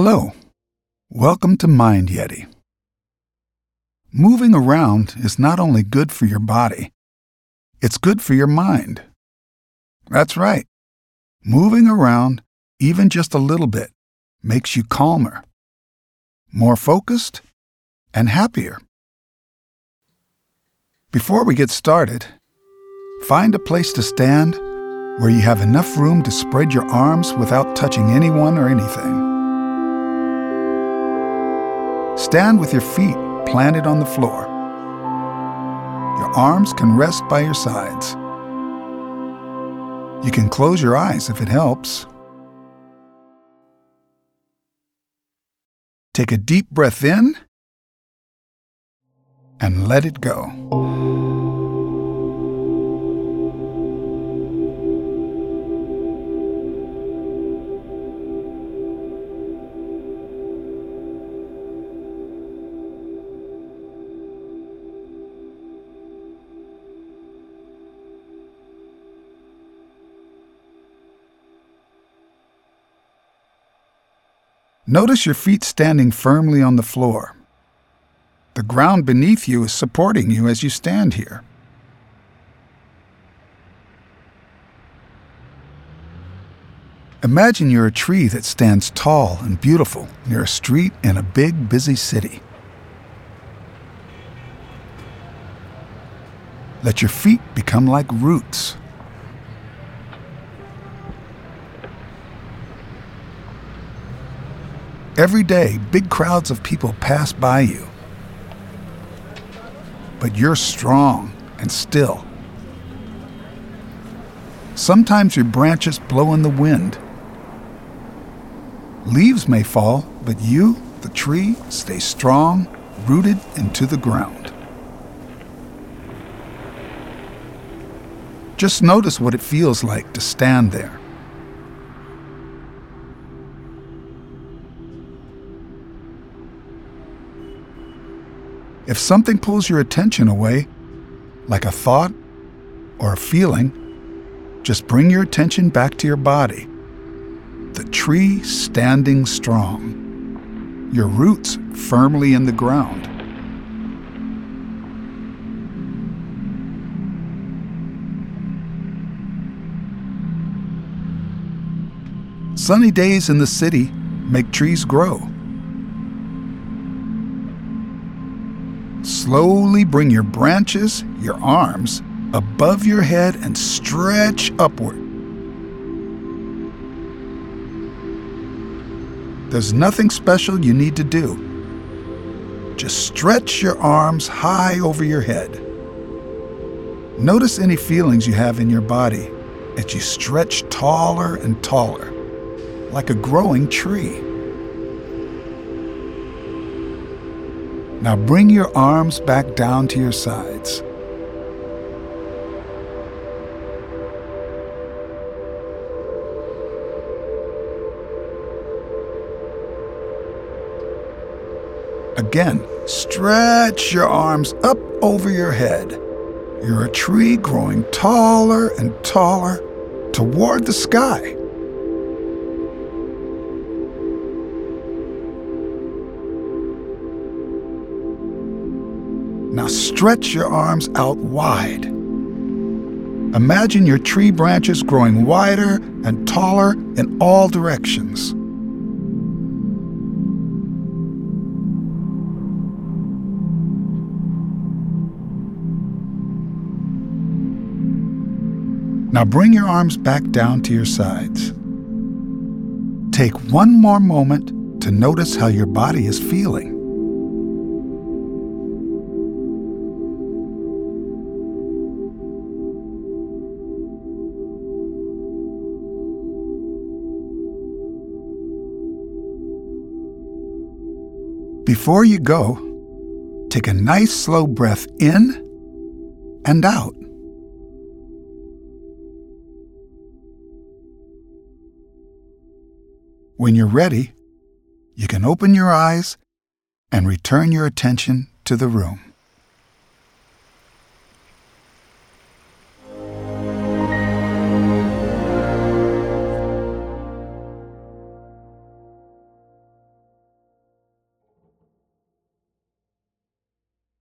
Hello. Welcome to Mind Yeti. Moving around is not only good for your body, it's good for your mind. That's right. Moving around, even just a little bit, makes you calmer, more focused, and happier. Before we get started, find a place to stand where you have enough room to spread your arms without touching anyone or anything. Stand with your feet planted on the floor. Your arms can rest by your sides. You can close your eyes if it helps. Take a deep breath in and let it go. Notice your feet standing firmly on the floor. The ground beneath you is supporting you as you stand here. Imagine you're a tree that stands tall and beautiful near a street in a big, busy city. Let your feet become like roots. Every day, big crowds of people pass by you. But you're strong and still. Sometimes your branches blow in the wind. Leaves may fall, but you, the tree, stay strong, rooted into the ground. Just notice what it feels like to stand there. If something pulls your attention away, like a thought or a feeling, just bring your attention back to your body. The tree standing strong, your roots firmly in the ground. Sunny days in the city make trees grow. Slowly bring your branches, your arms, above your head and stretch upward. There's nothing special you need to do. Just stretch your arms high over your head. Notice any feelings you have in your body as you stretch taller and taller, like a growing tree. Now bring your arms back down to your sides. Again, stretch your arms up over your head. You're a tree growing taller and taller toward the sky. Now stretch your arms out wide. Imagine your tree branches growing wider and taller in all directions. Now bring your arms back down to your sides. Take one more moment to notice how your body is feeling. Before you go, take a nice slow breath in and out. When you're ready, you can open your eyes and return your attention to the room.